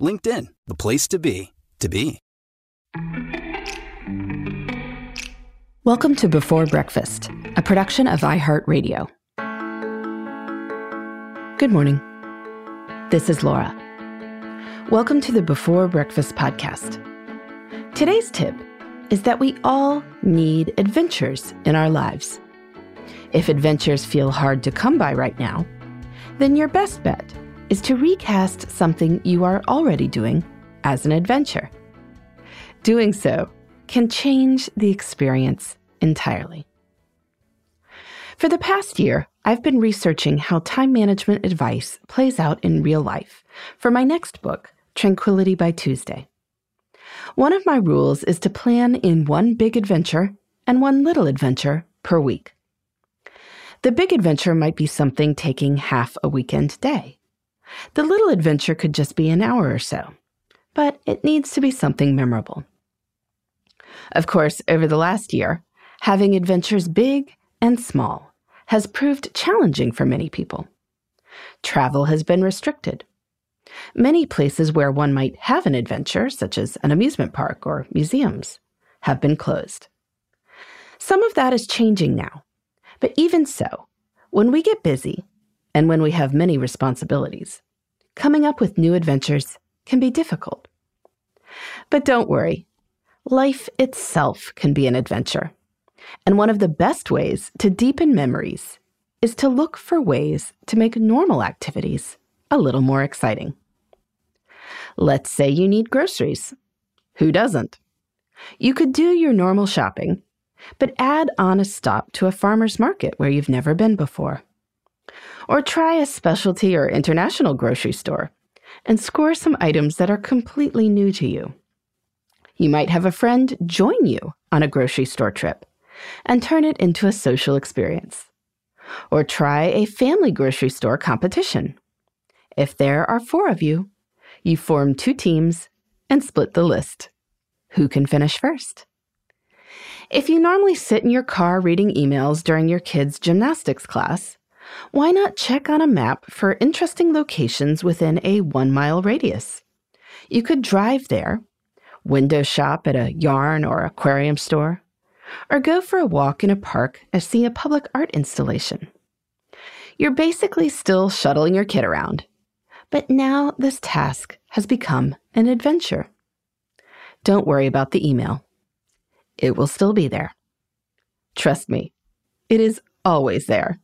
LinkedIn, the place to be, to be. Welcome to Before Breakfast, a production of iHeartRadio. Good morning. This is Laura. Welcome to the Before Breakfast podcast. Today's tip is that we all need adventures in our lives. If adventures feel hard to come by right now, then your best bet is to recast something you are already doing as an adventure. Doing so can change the experience entirely. For the past year, I've been researching how time management advice plays out in real life for my next book, Tranquility by Tuesday. One of my rules is to plan in one big adventure and one little adventure per week. The big adventure might be something taking half a weekend day. The little adventure could just be an hour or so, but it needs to be something memorable. Of course, over the last year, having adventures big and small has proved challenging for many people. Travel has been restricted. Many places where one might have an adventure, such as an amusement park or museums, have been closed. Some of that is changing now. But even so, when we get busy and when we have many responsibilities, coming up with new adventures can be difficult. But don't worry, Life itself can be an adventure. And one of the best ways to deepen memories is to look for ways to make normal activities a little more exciting. Let's say you need groceries. Who doesn't? You could do your normal shopping, but add on a stop to a farmer's market where you've never been before. Or try a specialty or international grocery store and score some items that are completely new to you. You might have a friend join you on a grocery store trip and turn it into a social experience. Or try a family grocery store competition. If there are four of you, you form two teams and split the list. Who can finish first? If you normally sit in your car reading emails during your kids' gymnastics class, why not check on a map for interesting locations within a one mile radius? You could drive there window shop at a yarn or aquarium store, or go for a walk in a park and see a public art installation. You're basically still shuttling your kid around, but now this task has become an adventure. Don't worry about the email. It will still be there. Trust me, it is always there.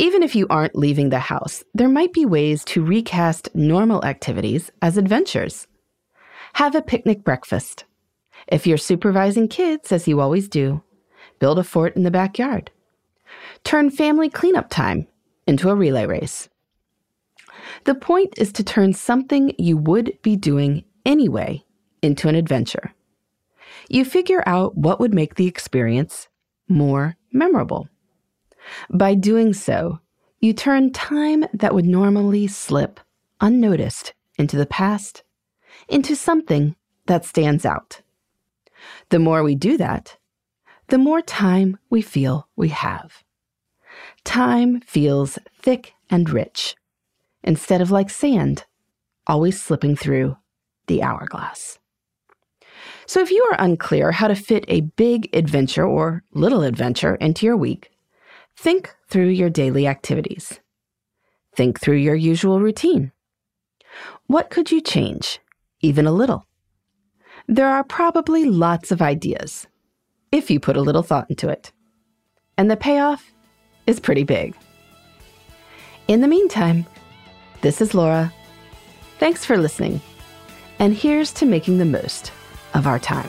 Even if you aren't leaving the house, there might be ways to recast normal activities as adventures. Have a picnic breakfast. If you're supervising kids, as you always do, build a fort in the backyard. Turn family cleanup time into a relay race. The point is to turn something you would be doing anyway into an adventure. You figure out what would make the experience more memorable. By doing so, you turn time that would normally slip unnoticed into the past into something that stands out. The more we do that, the more time we feel we have. Time feels thick and rich, instead of like sand, always slipping through the hourglass. So, if you are unclear how to fit a big adventure or little adventure into your week, think through your daily activities. Think through your usual routine. What could you change even a little, there are probably lots of ideas if you put a little thought into it. And the payoff is pretty big. In the meantime, this is Laura. Thanks for listening. And here's to making the most of our time.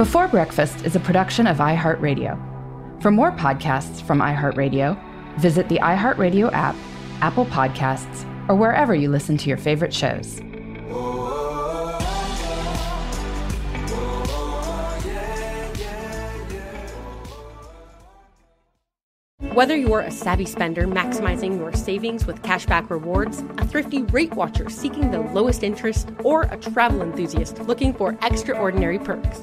Before Breakfast is a production of iHeartRadio. For more podcasts from iHeartRadio, visit the iHeartRadio app, Apple Podcasts, or wherever you listen to your favorite shows. Whether you're a savvy spender maximizing your savings with cashback rewards, a thrifty rate watcher seeking the lowest interest, or a travel enthusiast looking for extraordinary perks,